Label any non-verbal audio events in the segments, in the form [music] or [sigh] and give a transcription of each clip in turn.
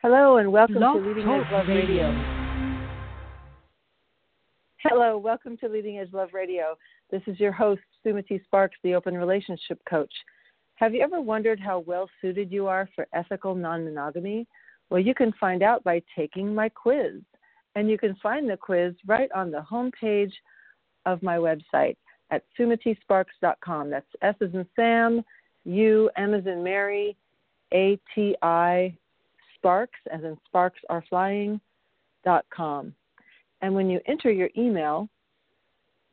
Hello and welcome Blog to Leading Talk Edge Love Radio. Hello, welcome to Leading Edge Love Radio. This is your host, Sumati Sparks, the Open Relationship Coach. Have you ever wondered how well suited you are for ethical non monogamy? Well, you can find out by taking my quiz. And you can find the quiz right on the home page of my website at sumatisparks.com. That's S as in Sam, U, M as in Mary, A T I, Sparks, as in sparks are flying, dot com. And when you enter your email,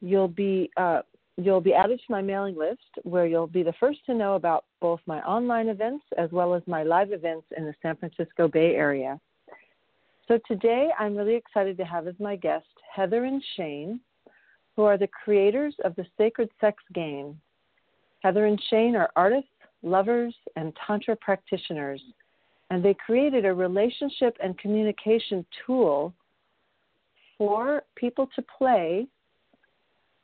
you'll be uh, you'll be added to my mailing list where you'll be the first to know about both my online events as well as my live events in the San Francisco Bay Area. So today I'm really excited to have as my guest Heather and Shane, who are the creators of the Sacred Sex Game. Heather and Shane are artists, lovers, and Tantra practitioners, and they created a relationship and communication tool for people to play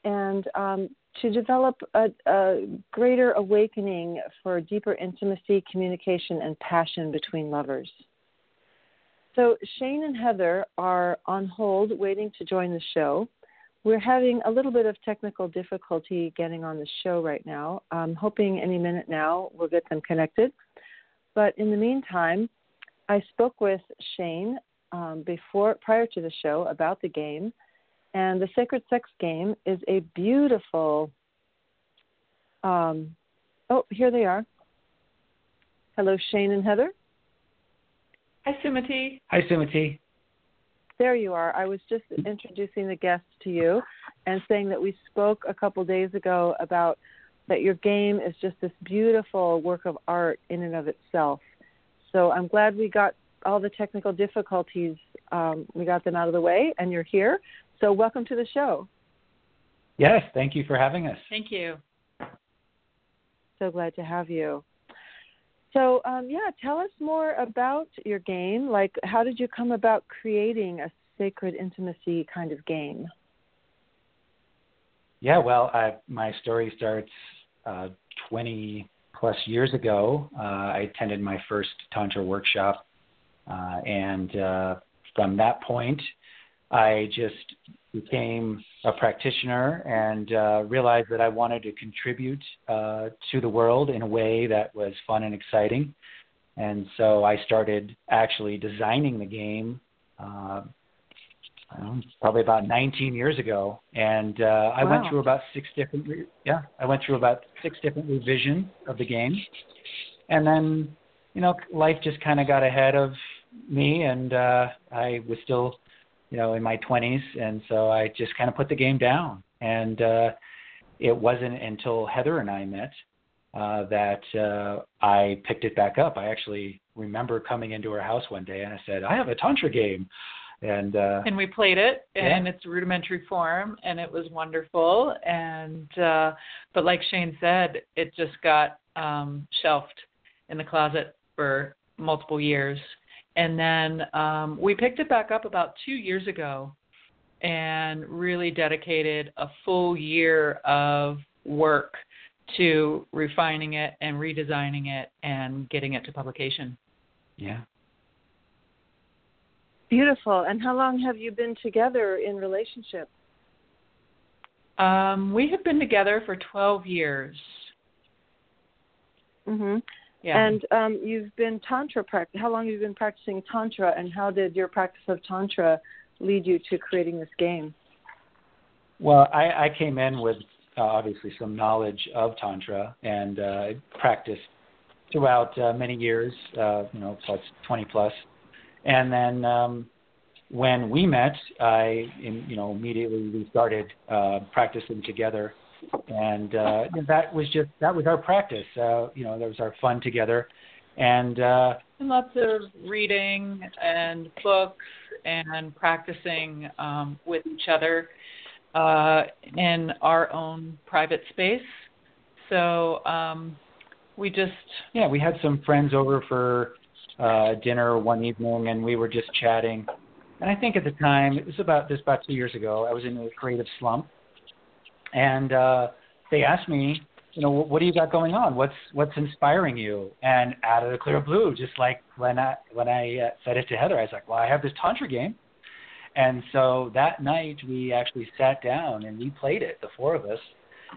and um, to develop a, a, greater awakening for deeper intimacy, communication, and passion between lovers. So, Shane and Heather are on hold waiting to join the show. We're having a little bit of technical difficulty getting on the show right now. I'm hoping any minute now we'll get them connected. But in the meantime, I spoke with Shane um, before prior to the show about the game, and the Sacred Sex Game is a beautiful. Um, oh, here they are. Hello, Shane and Heather. Hi, Sumati. Hi, Sumati. There you are. I was just introducing the guests to you and saying that we spoke a couple days ago about that your game is just this beautiful work of art in and of itself. So I'm glad we got all the technical difficulties, um, we got them out of the way, and you're here. So welcome to the show. Yes, thank you for having us. Thank you. So glad to have you. So, um, yeah, tell us more about your game. Like, how did you come about creating a sacred intimacy kind of game? Yeah, well, I, my story starts uh, 20 plus years ago. Uh, I attended my first Tantra workshop, uh, and uh, from that point, I just became a practitioner and uh, realized that I wanted to contribute uh, to the world in a way that was fun and exciting. And so I started actually designing the game uh, know, probably about 19 years ago, and uh, I wow. went through about six different re- yeah I went through about six different revisions of the game, and then you know life just kind of got ahead of me, and uh, I was still you know in my 20s, and so I just kind of put the game down, and uh, it wasn't until Heather and I met uh, that uh, I picked it back up. I actually remember coming into her house one day and I said, "I have a tantra game." And uh, and we played it yeah. in its rudimentary form and it was wonderful and uh but like Shane said it just got um shelved in the closet for multiple years and then um we picked it back up about 2 years ago and really dedicated a full year of work to refining it and redesigning it and getting it to publication. Yeah. Beautiful. And how long have you been together in relationship? Um, we have been together for 12 years. Mhm. Yeah. And um, you've been tantra practice. How long have you been practicing tantra, and how did your practice of tantra lead you to creating this game? Well, I, I came in with uh, obviously some knowledge of tantra and uh, practiced throughout uh, many years, uh, you know, plus 20 plus. And then um, when we met, I, in, you know, immediately we started uh, practicing together, and uh, that was just that was our practice. Uh, you know, that was our fun together, and uh, and lots of reading and books and practicing um, with each other uh, in our own private space. So um, we just yeah, we had some friends over for uh, dinner one evening, and we were just chatting. And I think at the time it was about this about two years ago. I was in a creative slump, and uh, they asked me you know, what do you got going on? What's what's inspiring you? And out of the clear blue, just like when I when I uh, said it to Heather, I was like, well, I have this tantra game, and so that night we actually sat down and we played it, the four of us,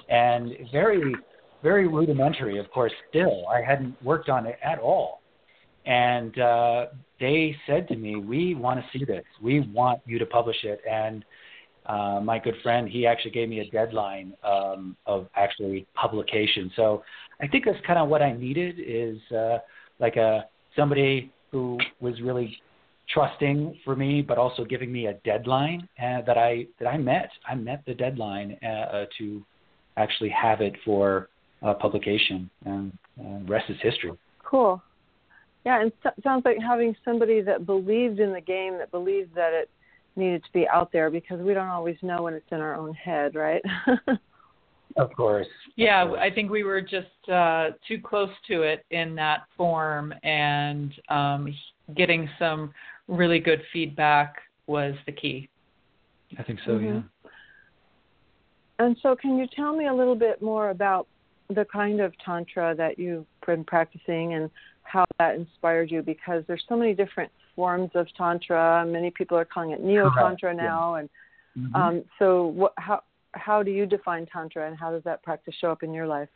and very very rudimentary, of course. Still, I hadn't worked on it at all, and uh, they said to me, "We want to see this. We want you to publish it." And uh, my good friend, he actually gave me a deadline um, of actually publication. So I think that's kind of what I needed is uh, like a somebody who was really trusting for me, but also giving me a deadline uh, that I that I met. I met the deadline uh, uh, to actually have it for uh, publication, and uh, rest is history. Cool. Yeah, and so, sounds like having somebody that believed in the game, that believed that it needed to be out there because we don't always know when it's in our own head, right? [laughs] of course. Yeah, of course. I think we were just uh, too close to it in that form, and um, getting some really good feedback was the key. I think so, mm-hmm. yeah. And so, can you tell me a little bit more about the kind of tantra that you've been practicing and how that inspired you? Because there's so many different forms of tantra. Many people are calling it neo tantra now, and mm-hmm. um, so what, how how do you define tantra, and how does that practice show up in your life?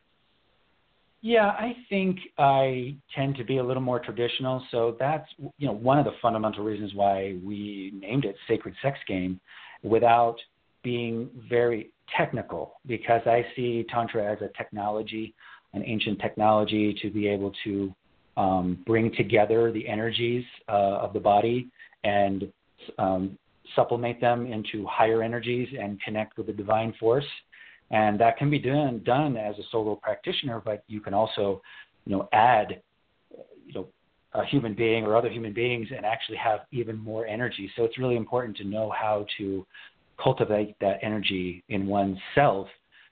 Yeah, I think I tend to be a little more traditional. So that's you know one of the fundamental reasons why we named it Sacred Sex Game, without being very technical, because I see tantra as a technology, an ancient technology to be able to um, bring together the energies uh, of the body and um, supplement them into higher energies and connect with the divine force. And that can be done done as a solo practitioner, but you can also, you know, add, you know, a human being or other human beings and actually have even more energy. So it's really important to know how to cultivate that energy in oneself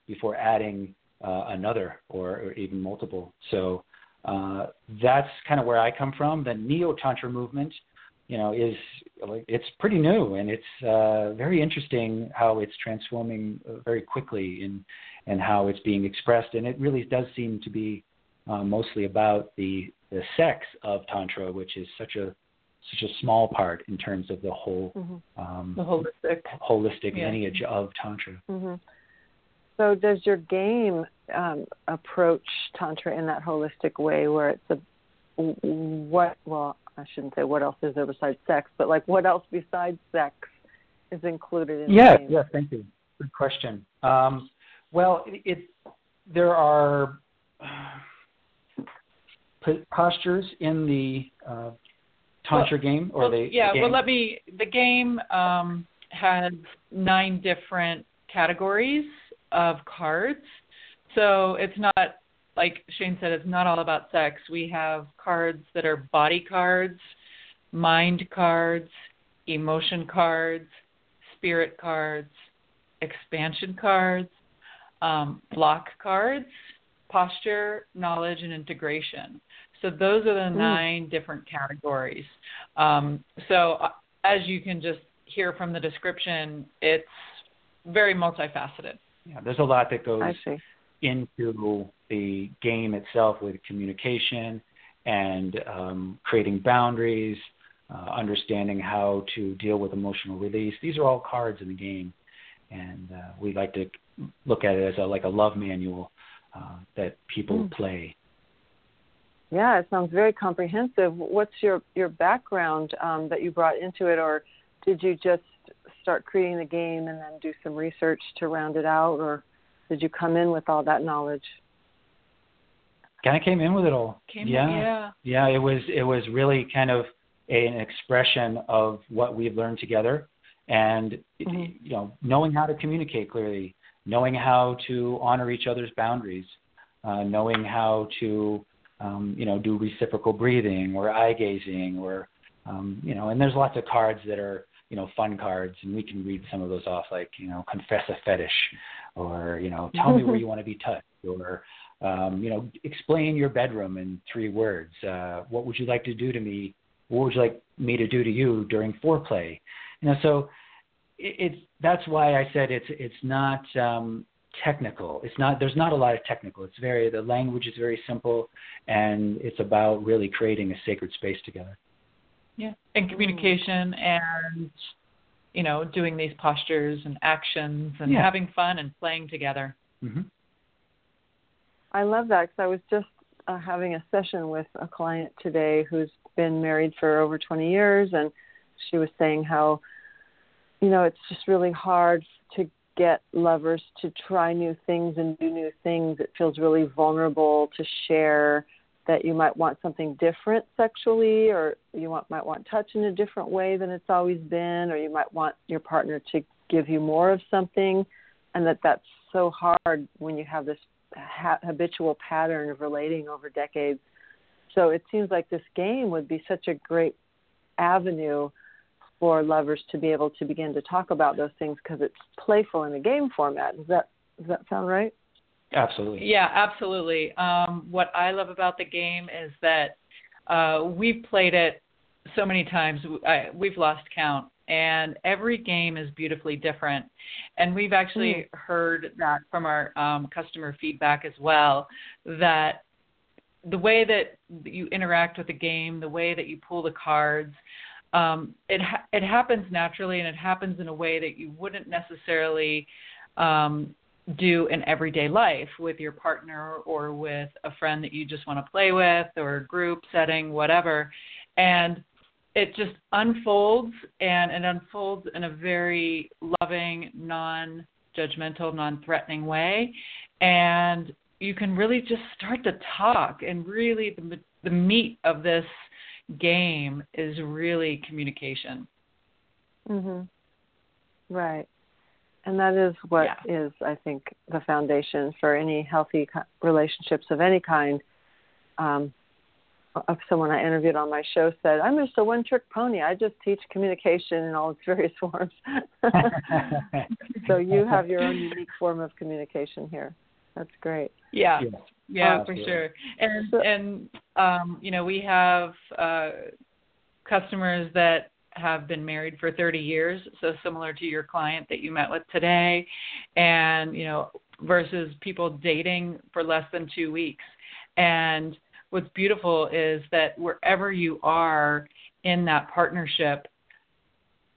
before adding uh, another or, or, even multiple. So uh, that's kind of where I come from. The Neo Tantra movement, you know, is it's pretty new and it's uh, very interesting how it's transforming uh, very quickly in and how it's being expressed. And it really does seem to be uh, mostly about the the sex of tantra, which is such a such a small part in terms of the whole mm-hmm. um, the holistic holistic yeah. lineage of tantra. Mm-hmm. So, does your game um, approach tantra in that holistic way, where it's a what? Well, I shouldn't say what else is there besides sex, but like what else besides sex is included in yes, the game? Yes, thank you. Good question. Um, well, it, it, there are uh, postures in the uh, tantra well, game, or well, the yeah. The game? Well, let me. The game um, has nine different categories of cards. So it's not like Shane said, it's not all about sex. We have cards that are body cards, mind cards, emotion cards, spirit cards, expansion cards, um, block cards, posture, knowledge, and integration. So those are the mm. nine different categories. Um, so uh, as you can just hear from the description, it's very multifaceted. Yeah, there's a lot that goes into the game itself with communication and um, creating boundaries, uh, understanding how to deal with emotional release. These are all cards in the game, and uh, we like to look at it as a, like a love manual uh, that people mm. play. Yeah, it sounds very comprehensive. What's your your background um, that you brought into it, or did you just start creating the game and then do some research to round it out, or did you come in with all that knowledge? Kind of came in with it all. Came yeah, in, yeah, yeah. It was it was really kind of a, an expression of what we've learned together, and mm-hmm. you know, knowing how to communicate clearly, knowing how to honor each other's boundaries, uh, knowing how to um, you know do reciprocal breathing or eye gazing or um, you know, and there's lots of cards that are you know, fun cards, and we can read some of those off, like you know, confess a fetish, or you know, tell me where you want to be touched, or um, you know, explain your bedroom in three words. Uh, what would you like to do to me? What would you like me to do to you during foreplay? You know, so it, it's that's why I said it's it's not um, technical. It's not there's not a lot of technical. It's very the language is very simple and it's about really creating a sacred space together. Yeah. And communication and you know, doing these postures and actions and Yeah. having fun and playing together. hmm I love that because I was just uh, having a session with a client today who's been married for over 20 years, and she was saying how, you know, it's just really hard to get lovers to try new things and do new things. It feels really vulnerable to share that you might want something different sexually, or you want, might want touch in a different way than it's always been, or you might want your partner to give you more of something, and that that's so hard when you have this ha- habitual pattern of relating over decades. So it seems like this game would be such a great avenue for lovers to be able to begin to talk about those things because it's playful in a game format. Does that does that sound right? Absolutely. Yeah, absolutely. Um, what I love about the game is that uh, we've played it so many times, I, we've lost count, and every game is beautifully different. And we've actually heard that from our um, customer feedback as well that the way that you interact with the game, the way that you pull the cards, um, it ha- it happens naturally, and it happens in a way that you wouldn't necessarily um, do in everyday life with your partner or with a friend that you just want to play with or a group setting, whatever. And it just unfolds and it unfolds in a very loving, non judgmental, non threatening way. And you can really just start to talk and really the the meat of this game is really communication. Mhm. Right. And that is what is, Yeah. I think, the foundation for any healthy relationships of any kind. Um, of someone I interviewed on my show said, "I'm just a one-trick pony. I just teach communication in all its various [laughs] forms." so you have your own unique form of communication here. That's great. Yeah. Yes. Yeah, for sure. And So- and um, you know, we have uh, customers that have been married for 30 years, so similar to your client that you met with today, and you know, versus people dating for less than 2 weeks. And what's beautiful is that wherever you are in that partnership,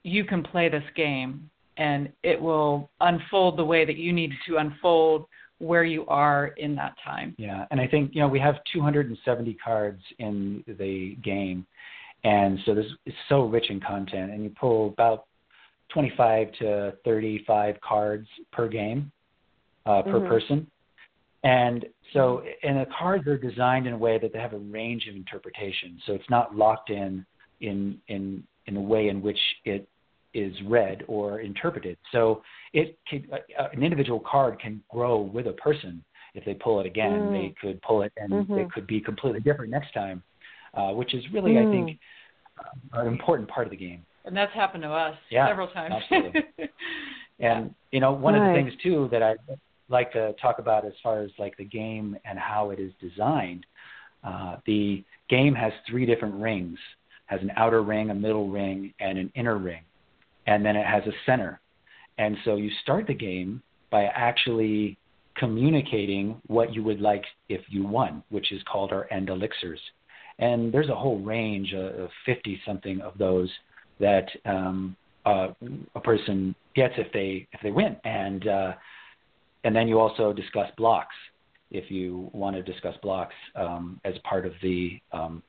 you can play this game and it will unfold the way that you need to unfold where you are in that time. Yeah, and I think you know we have 270 cards in the game, and so this is so rich in content. And you pull about 25 to 35 cards per game, uh, per Mhm. person, and so and the cards are designed in a way that they have a range of interpretation. So it's not locked in in in in a way in which it is read or interpreted. So it can, uh, an individual card can grow with a person. If they pull it again, Mm. they could pull it, and Mhm. it could be completely different next time, uh, which is really, I Mm. think, uh, an important part of the game. And that's happened to us Yeah, several times. absolutely. [laughs] And you know, one of the things too that I like to talk about as far as like the game and how it is designed, uh, the game has three different rings. Has an outer ring, a middle ring, and an inner ring, and then it has a center. And so you start the game by actually communicating what you would like if you won, which is called our end elixirs. And there's a whole range of 50 something of those that um, uh, a person gets if they if they win. And uh, and then you also discuss blocks if you want to discuss blocks um, as part of the um,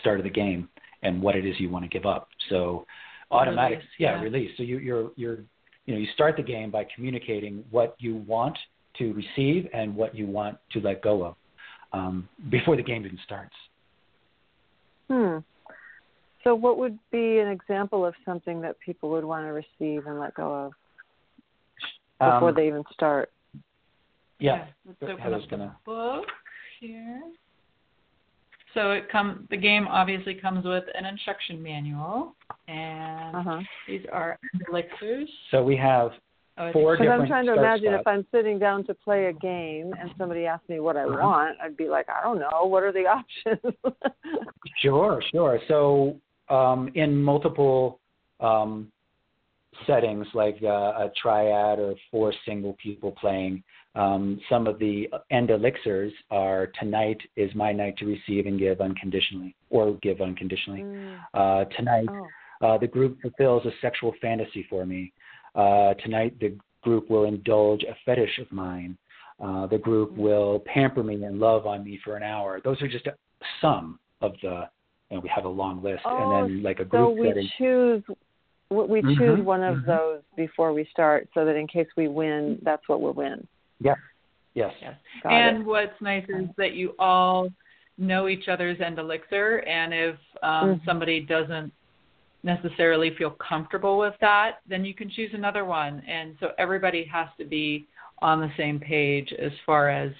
start of the game and what it is you want to give up. So automatic, Release, yeah, yeah. release. So you, you're you're you know you start the game by communicating what you want to receive and what you want to let go of um, before the game even starts. Hmm. So, what would be an example of something that people would want to receive and let go of before Um, they even start? yeah, Let's open up the gonna- book here. So it come the game obviously comes with an instruction manual and Uh huh. these are elixirs. So we have Oh, I Four think- Because I'm trying to imagine if. I'm sitting down to play a game and somebody asks me what I Uh-huh. want, I'd be like, I don't know. What are the [laughs] options? Sure, sure. So um, in multiple um, settings like uh, a triad or four single people playing. Um, some of the end elixirs are tonight is my night to receive and give unconditionally, or give unconditionally. Mm. Uh, tonight, oh. uh, the group fulfills a sexual fantasy for me. Uh, tonight, the group will indulge a fetish of mine. Uh, the group mm. will pamper me and love on me for an hour. Those are just some of the. You know, we have a long list, oh, and then like a group so we setting. choose we mm-hmm, choose one of mm-hmm. those before we start so that in case we win that's what we'll win yeah yes, yes. And it. what's nice is that you all know each other's end elixir and if um, Mhm. somebody doesn't necessarily feel comfortable with that then you can choose another one and so everybody has to be on the same page as far as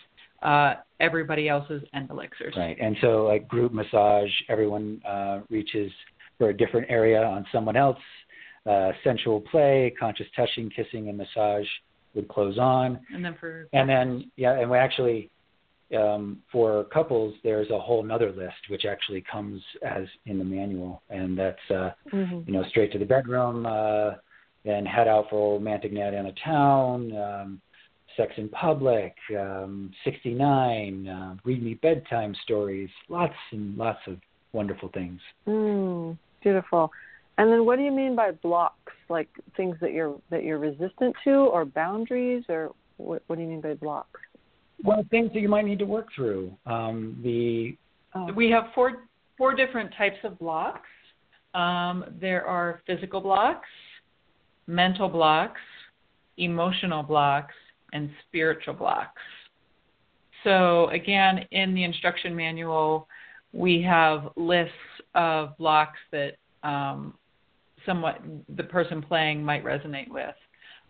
uh, everybody else's end elixirs Right. And so, like group massage, everyone uh, reaches for a different area on someone else. Uh, sensual play, conscious touching, kissing, and massage would close on. and then for And then, yeah, and we actually, um, for couples, there's a whole nother list which actually comes as in the manual, and that's uh, Mhm. you know straight to the bedroom, uh, then head out for a romantic night in a town, um, sex in public, um, 69, uh, read me bedtime stories, lots and lots of wonderful things. Mm, beautiful. And then what do you mean by blocks? Like things that you're that you're resistant to or boundaries or what what do you mean by blocks? Well, things that you might need to work through. Um, the Oh. We have four four different types of blocks. Um, there are physical blocks, mental blocks, emotional blocks, and spiritual blocks. So again, in the instruction manual, we have lists of blocks that um, somewhat the person playing might resonate with.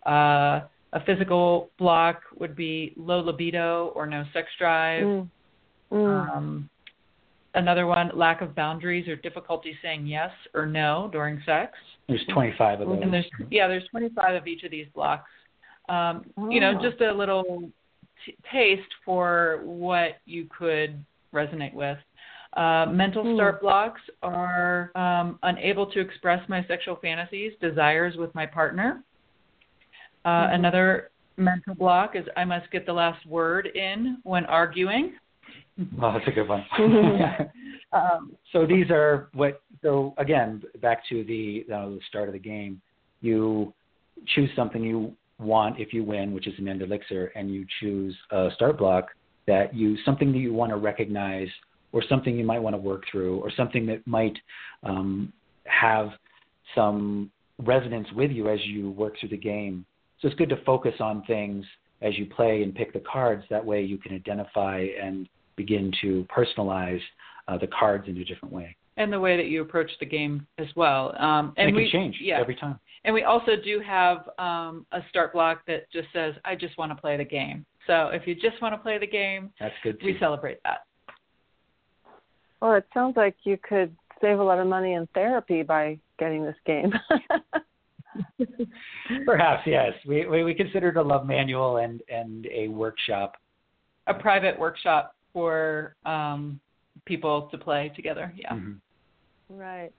Uh, a physical block would be low libido or no sex drive. Mm. Mm. Um, another one, lack of boundaries or difficulty saying yes or no during sex. there's 25 of those. And there's yeah, there's 25 of each of these blocks. Um, You know, Oh. just a little t- taste for what you could resonate with. Uh, mental Hmm. start blocks are um, unable to express my sexual fantasies, desires with my partner. Uh, Mhm. Another mental block is I must get the last word in when arguing. Oh, that's a good one. [laughs] [laughs] Um, so these are what. So again, back to the, uh, the start of the game. You choose something you want if you win, which is an end elixir, and you choose a start block that you something that you want to recognize, or something you might want to work through, or something that might um, have some resonance with you as you work through the game. So it's good to focus on things as you play and pick the cards. That way you can identify and begin to personalize uh, the cards in a different way. and the way that you approach the game as well. Um, and, And, it we can change yeah, every time. and we also do have um, a start block that just says, "I just want to play the game." So if you just want to play the game, That's good too. we celebrate that. Well, it sounds like you could save a lot of money in therapy by getting this game. [laughs] [laughs] Perhaps yes. We, we we considered a love manual and and a workshop. A private workshop for um, people to play together. Yeah. Mhm. Right.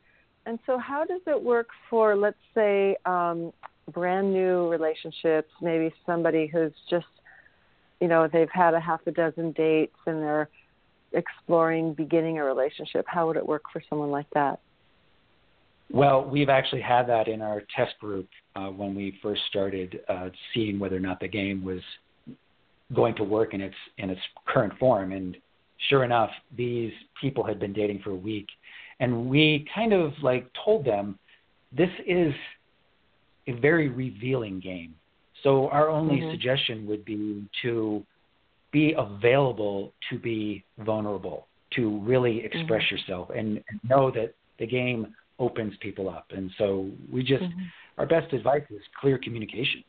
And so, how does it work for, let's say, um, brand new relationships? Maybe somebody who's just, you know, they've had a half a dozen dates and they're exploring beginning a relationship. How would it work for someone like that? Well, we've actually had that in our test group uh, when we first started uh, seeing whether or not the game was going to work in its in its current form. And sure enough, these people had been dating for a week, and we kind of like told them this is a very revealing game. So our only Mhm. suggestion would be to be available to be vulnerable, to really express yourself, and, and know that the game opens people up. And so we just our best advice is clear communication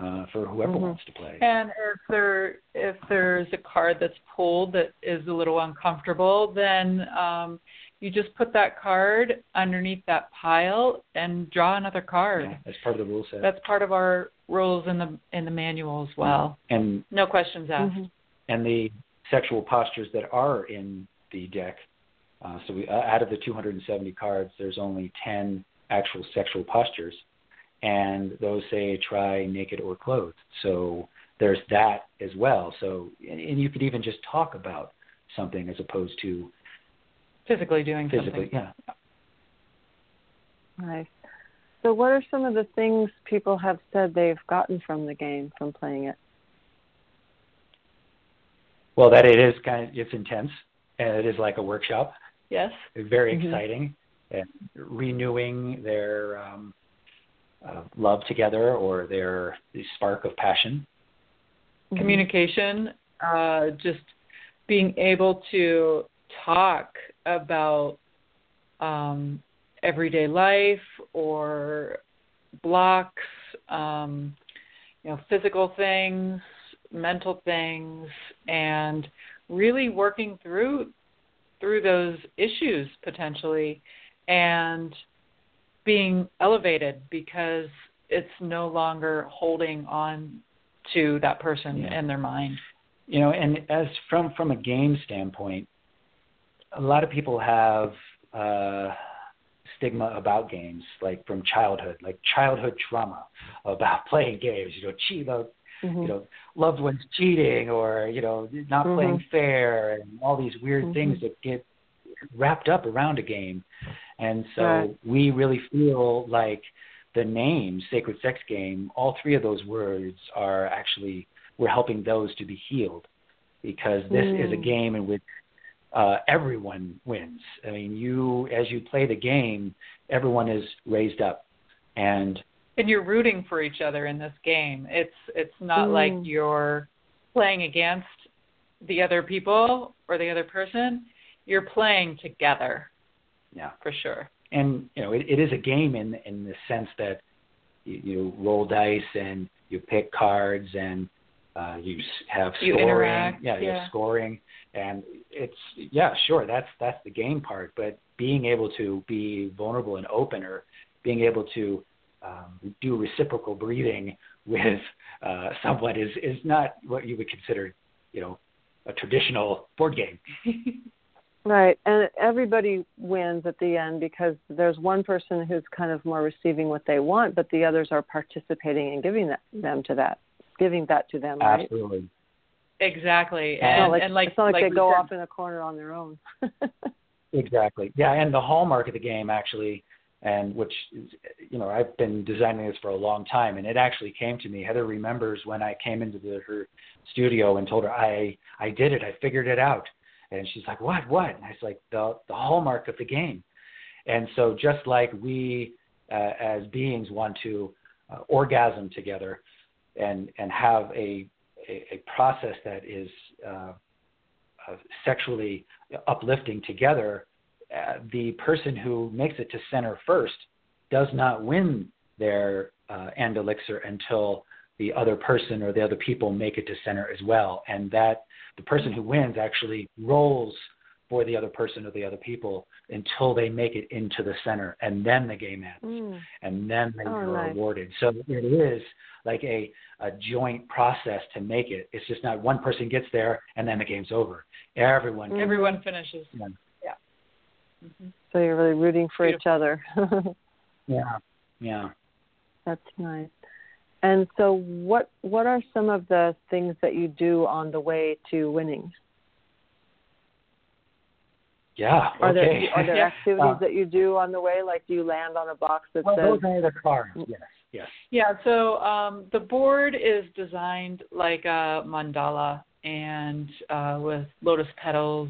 uh, for whoever Mhm. wants to play. And if there if there's a card that's pulled that is a little uncomfortable, then um, you just put that card underneath that pile and draw another card. Yeah, that's part of the rule set. That's part of our rules in the in the manual as well. and No questions asked. Mhm. and the sexual postures that are in the deck. Uh, so we, uh, out of the 270 cards, there's only 10 actual sexual postures, and those say try naked or clothed. So there's that as well. So and you could even just talk about something as opposed to physically doing physically, something. yeah. Nice. So, what are some of the things people have said they've gotten from the game from playing it? Well, that it is kind of it's intense, and it is like a workshop. Yes. Very Mhm. exciting, and renewing their um, uh, love together or their the spark of passion. Mm-hmm. Communication, uh, just being able to talk about um, everyday life or blocks, um, you know, physical things, mental things, and really working through through those issues potentially, and being elevated because it's no longer holding on to that person Yeah. and their mind. You know, and as from from a game standpoint, a lot of people have uh, stigma about games, like from childhood, like childhood trauma about [laughs] playing games. You know, cheat, about Mhm. you know, loved ones cheating or you know not Mhm. playing fair, and all these weird Mhm. things that get wrapped up around a game. And so Right. we really feel like the name Sacred Sex Game, all three of those words are actually we're helping those to be healed because this is a Mm. game in which uh, everyone wins. I mean, you as you play the game, everyone is raised up, and and you're rooting for each other in this game. It's it's not Mm. like you're playing against the other people or the other person. You're playing together yeah, for sure. and you know it, it is a game in in the sense that you, you roll dice and you pick cards and uh, you s- have You scoring. interact, yeah, you yeah. have scoring, and it's yeah, sure, that's that's the game part. But being able to be vulnerable and open, or being able to um, do reciprocal breathing with uh, someone is is not what you would consider, you know, a traditional board game. [laughs] Right, and everybody wins at the end because there's one person who's kind of more receiving what they want, but the others are participating and giving that, them to that, giving that to them, right? Absolutely. Exactly. It's And like, and like it's not like, like they we go said- off in a corner on their own. [laughs] Exactly. Yeah, and the hallmark of the game actually, and which is, you know, I've been designing this for a long time, and it actually came to me. Heather remembers when I came into the, her studio and told her I I did it, I figured it out, and she's like, what, what? And I was like, the the hallmark of the game. And so just like we uh, as beings want to uh, orgasm together, and and have a a, a process that is uh, uh, sexually uplifting together, uh, the person who makes it to center first does not win their uh, end elixir until the other person or the other people make it to center as well. And that the person who wins actually rolls for the other person or the other people until they make it into the center, and then the game ends Mm. and then they Oh, are nice. awarded. So it is like a, a joint process to make it. It's just not one person gets there and then the game's over. Everyone. Mhm. everyone finishes. Yeah. Yeah. Hmm So you're really rooting for each other. [laughs] Yeah. Yeah. That's nice. And so, what what are some of the things that you do on the way to winning? Yeah. Are okay. there are there [laughs] activities Uh, that you do on the way? Like, do you land on a box that well, says? those are the cards. Yes. Yes. Yeah, so um, the board is designed like a mandala and uh, with lotus petals,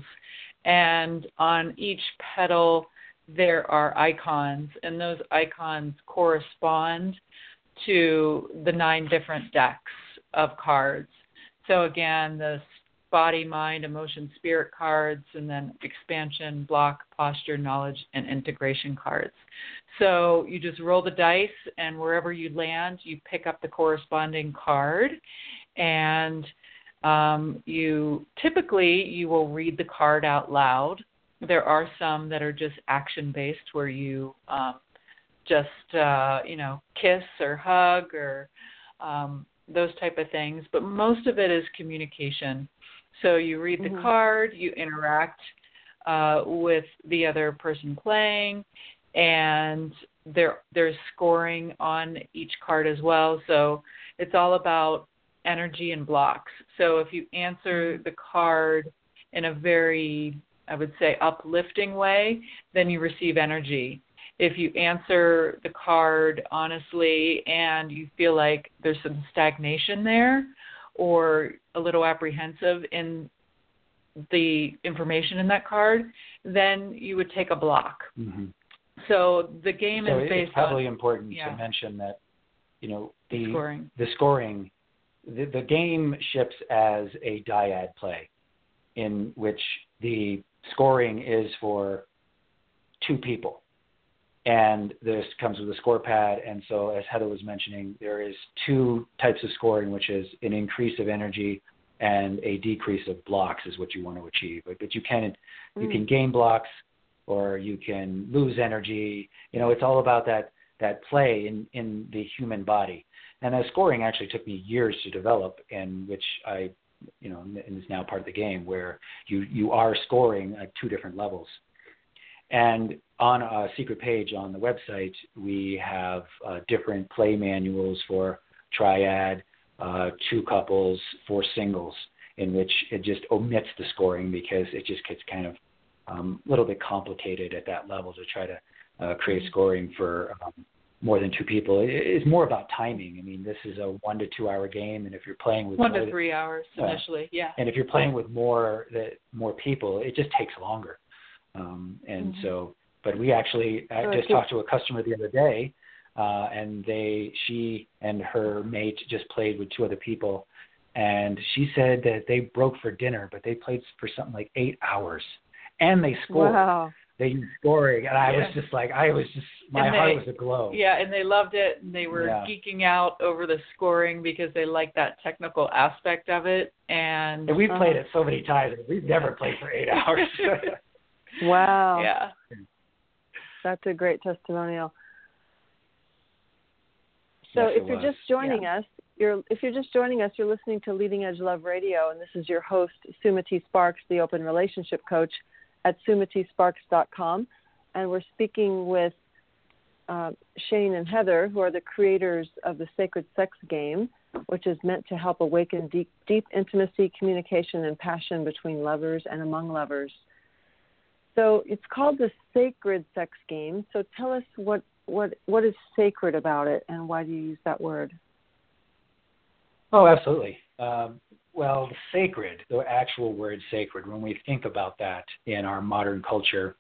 and on each petal there are icons, and those icons correspond to the nine different decks of cards. So again, the body, mind, emotion, spirit cards, and then expansion, block, posture, knowledge, and integration cards. So you just roll the dice, and wherever you land, you pick up the corresponding card, and um, you typically you will read the card out loud. There are some that are just action based, where you um, just uh, you know kiss or hug or um, those type of things. But most of it is communication. So you read the Mhm. card, you interact uh, with the other person playing, and there there's scoring on each card as well. So it's all about energy and blocks. So if you answer the card in a very I would say uplifting way, then you receive energy. If you answer the card honestly and you feel like there's some stagnation there or a little apprehensive in the information in that card, then you would take a block. Mm-hmm. So the game so is based it's probably on important yeah. to mention that you know the scoring. the scoring the, the game ships as a dyad play in which the scoring is for two people and this comes with a score pad and so as heather was mentioning there is two types of scoring which is an increase of energy and a decrease of blocks is what you want to achieve but, but you can mm. you can gain blocks or you can lose energy. You know, it's all about that that play in in the human body. And that scoring actually took me years to develop, and which I, you know, is now part of the game where you you are scoring at two different levels. And on a secret page on the website, we have uh, different play manuals for triad, uh, two couples, four singles, in which it just omits the scoring because it just gets kind of um, a little bit complicated at that level to try to uh, create scoring for um, more than two people. It, it's more about timing. I mean, this is a one to two hour game, and if you're playing with one to three hours uh, initially, yeah. And if you're playing with more that more people, it just takes longer. Um, and mm-hmm. so, but we actually I so just talked to a customer the other day, uh, and they she and her mate just played with two other people. And she said that they broke for dinner, but they played for something like eight hours and they scored. Wow. They used scoring, and I yeah. was just like, I was just, my they, heart was aglow. Yeah, and they loved it, and they were yeah. geeking out over the scoring because they liked that technical aspect of it. And, and we've uh, played it so many times. We've never played for eight [laughs] hours. [laughs] wow. Yeah. That's a great testimonial. So yes, if you're was. just joining yeah. us, you're if you're just joining us, you're listening to Leading Edge Love Radio, and this is your host Sumati Sparks, the Open Relationship Coach at sumatisparks.com, and we're speaking with uh, Shane and Heather, who are the creators of the Sacred Sex Game, which is meant to help awaken deep, deep intimacy, communication, and passion between lovers and among lovers. So it's called the Sacred Sex Game. So tell us what what what is sacred about it, and why do you use that word? Oh, absolutely. Um, well, sacred, the actual word sacred, when we think about that in our modern culture,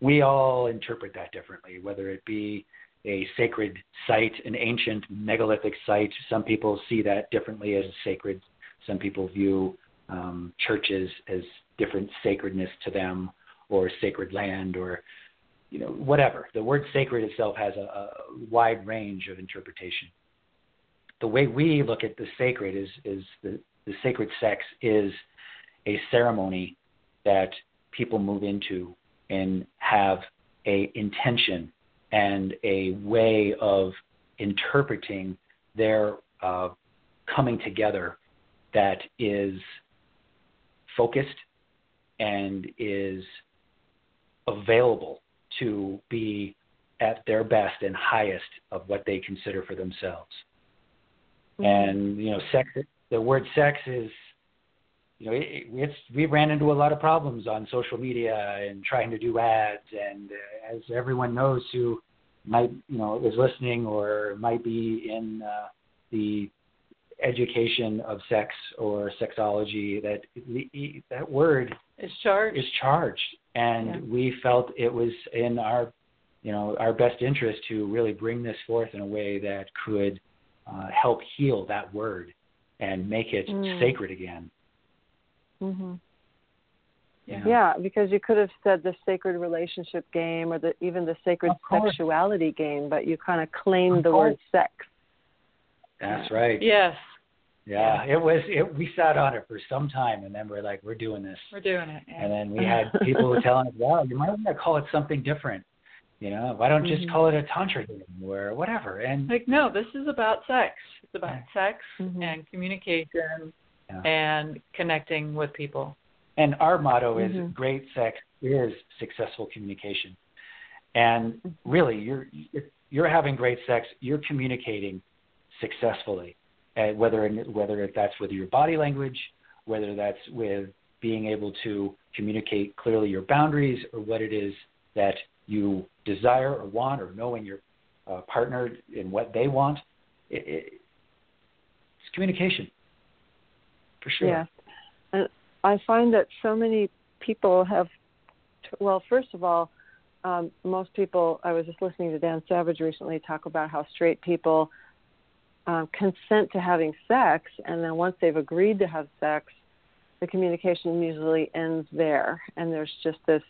we all interpret that differently, whether it be a sacred site, an ancient megalithic site. Some people see that differently as sacred. Some people view um, churches as different sacredness to them, or sacred land, or you know whatever. The word sacred itself has a, a wide range of interpretation the way we look at the sacred is is the, the sacred sex is a ceremony that people move into and have a intention and a way of interpreting their uh, coming together that is focused and is available to be at their best and highest of what they consider for themselves. Mm-hmm. And you know, sex. The word sex is, you know, it, it's we ran into a lot of problems on social media and trying to do ads. And uh, as everyone knows, who might you know is listening or might be in uh, the education of sex or sexology, that that word is charged. Is charged, and yeah. we felt it was in our you know our best interest to really bring this forth in a way that could uh, help heal that word and make it mm. sacred again. Mm-hmm. Yeah. yeah, because you could have said the sacred relationship game or the, even the sacred sexuality game, but you kind of claimed of the course. word sex. That's right. Yes. Yeah, it was. It, we sat on it for some time, and then we're like, we're doing this. We're doing it. Yeah. And then we had [laughs] people were telling us, "Wow, you might want to call it something different." You know, why don't mm-hmm. just call it a tantra game or whatever? And like, no, this is about sex. It's about sex mm-hmm. and communication yeah. and connecting with people. And our motto is mm-hmm. great sex is successful communication. And really, you're you're having great sex, you're communicating successfully, and whether whether that's with your body language, whether that's with being able to communicate clearly your boundaries or what it is that you desire or want or knowing your uh, partner and what they want. It, it, it's communication, for sure. Yeah, and I find that so many people have. Well, first of all, um, most people. I was just listening to Dan Savage recently talk about how straight people uh, consent to having sex, and then once they've agreed to have sex, the communication usually ends there, and there's just this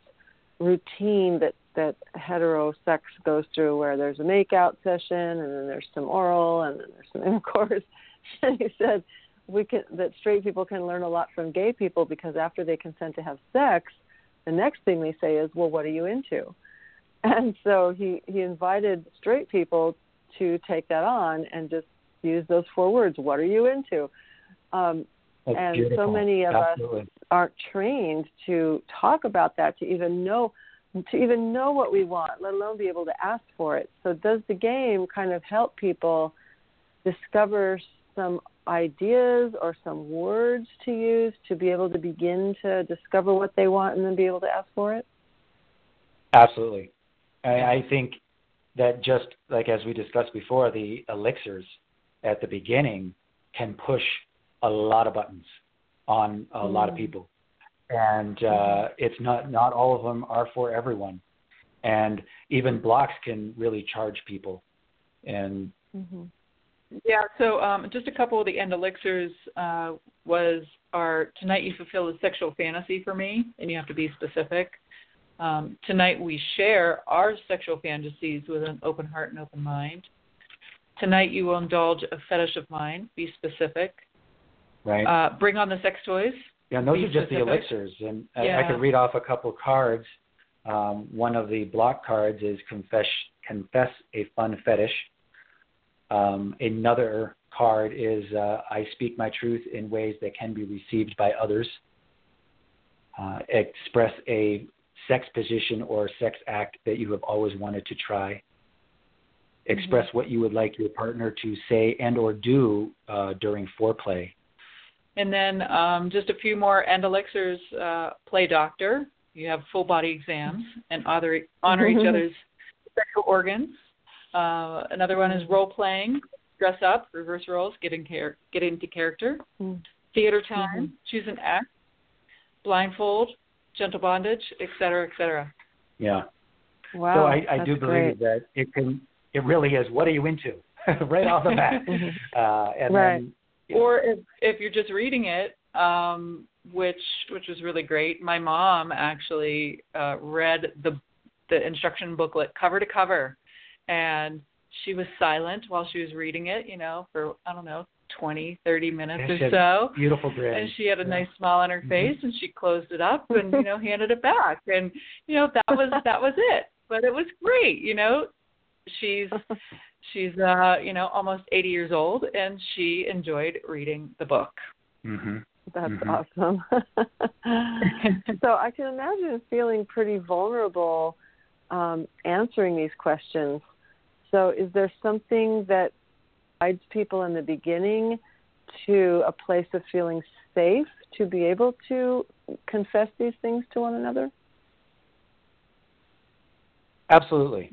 routine that that hetero sex goes through where there's a makeout session and then there's some oral and then there's some [laughs] intercourse. [laughs] and he said we can that straight people can learn a lot from gay people because after they consent to have sex, the next thing they say is, "Well, what are you into?" [laughs] And so he he invited straight people to take that on and just use those four words. What are you into? Um, and beautiful. so many of Absolutely. us aren't trained to talk about that, to even know to even know what we want, let alone be able to ask for it. So does the game kind of help people discover some ideas or some words to use to be able to begin to discover what they want and then be able to ask for it? Absolutely. I, I think that just like as we discussed before, the elixirs at the beginning can push a lot of buttons on a mm. lot of people, and uh, it's not not all of them are for everyone, and even blocks can really charge people, and. Mm-hmm. Yeah, so um, just a couple of the end elixirs uh, was our tonight you fulfill a sexual fantasy for me, and you have to be specific. Um, tonight we share our sexual fantasies with an open heart and open mind. Tonight you will indulge a fetish of mine. Be specific. Right. Uh, bring on the sex toys. Yeah, and those are just the elixirs, and yeah. I, I could read off a couple cards. Um, one of the block cards is confess confess a fun fetish. Um, another card is uh, I speak my truth in ways that can be received by others. Uh, express a sex position or sex act that you have always wanted to try. Express mm-hmm. what you would like your partner to say and or do uh, during foreplay. And then um, just a few more end elixirs. Uh, play doctor. You have full body exams and honor, honor each other's sexual organs. Uh, another one is role playing. Dress up, reverse roles, get, in char- get into character. Mm-hmm. Theater time, mm-hmm. choose an act. Blindfold, gentle bondage, et cetera, et cetera. Yeah. Wow. So I, I do great. believe that it can. It really is. What are you into? [laughs] right off the bat. [laughs] uh, and right. then, Or if if you're just reading it, um, which which was really great. My mom actually uh, read the the instruction booklet cover to cover, and she was silent while she was reading it. You know, for I don't know 20, 30 minutes or so. Beautiful grin. And she had a yeah. nice smile on her Mm-hmm. face and she closed it up and, you [laughs] know, handed it back. And, you know, that was that was it. But it was great, you know. She's [laughs] she's uh, you know, almost eighty years old and she enjoyed reading the book. Mm-hmm. That's Mhm. awesome. [laughs] so I can imagine feeling pretty vulnerable um, answering these questions. So is there something that guides people in the beginning to a place of feeling safe to be able to confess these things to one another? Absolutely.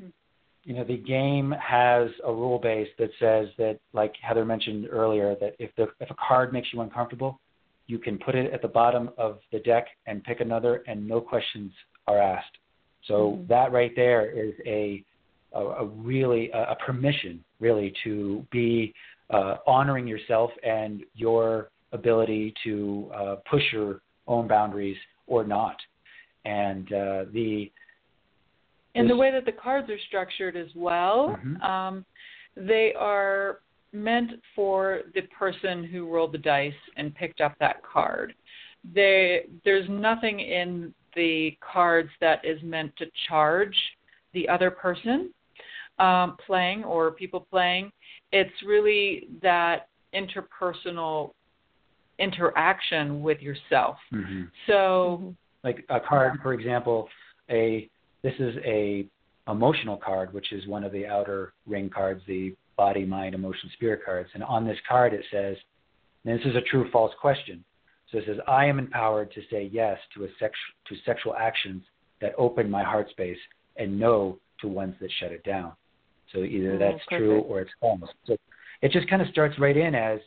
You know, the game has a rule base that says that, like Heather mentioned earlier, that if the if a card makes you uncomfortable, you can put it at the bottom of the deck and pick another, and no questions are asked. So Mhm. that right there is a a, a really a, a permission, really, to be uh, honoring yourself and your ability to uh, push your own boundaries or not. And uh, the And the way that the cards are structured as well, Mhm. um, they are meant for the person who rolled the dice and picked up that card. They, there's nothing in the cards that is meant to charge the other person um, playing or people playing. It's really that interpersonal interaction with yourself. Mhm. So, Mhm. like a card, for example, a this is a emotional card, which is one of the outer ring cards, the body, mind, emotion, spirit cards. And on this card, it says, and this is a true false question. So it says, I am empowered to say yes to, a sex, to sexual actions that open my heart space and no to ones that shut it down. So either Oh, that's true or it's false. So it just kind of starts right in as,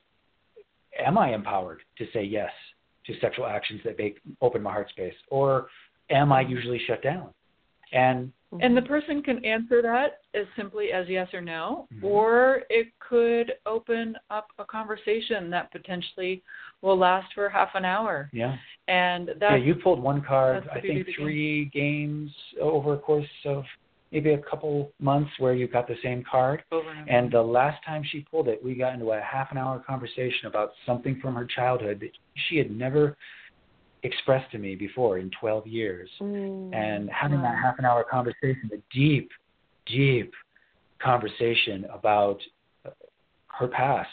am I empowered to say yes to sexual actions that make open my heart space, or am I usually shut down? And And the person can answer that as simply as yes or no, Mhm. or it could open up a conversation that potentially will last for half an hour. yeah, And that yeah, you pulled one card. I think three games over a course of maybe a couple months where you got the same card. over and over. And the last time she pulled it, we got into a half an hour conversation about something from her childhood that she had never expressed to me before in 12 years. Mm, And having that half an hour conversation, a deep, deep conversation about her past,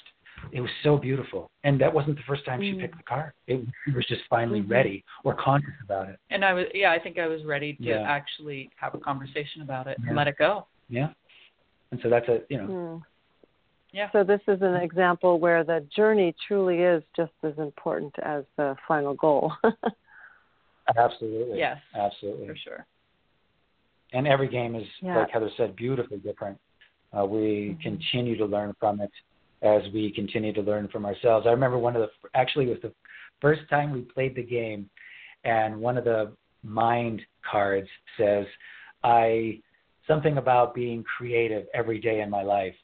it was so beautiful. And that wasn't the first time she Mm. picked the card. It she was just finally Mhm. ready or conscious about it. and I was yeah, I think I was ready to Yeah. actually have a conversation about it Yeah. and let it go. Yeah. And so that's a, you know, Hmm. Yeah. So this is an example where the journey truly is just as important as the final goal. [laughs] absolutely. Yes. Absolutely. For sure. and every game is Yeah. like heather said beautifully different uh, we Mhm. continue to learn from it as we continue to learn from ourselves. I remember one of the actually it was the first time we played the game and one of the mind cards says i something about being creative every day in my life.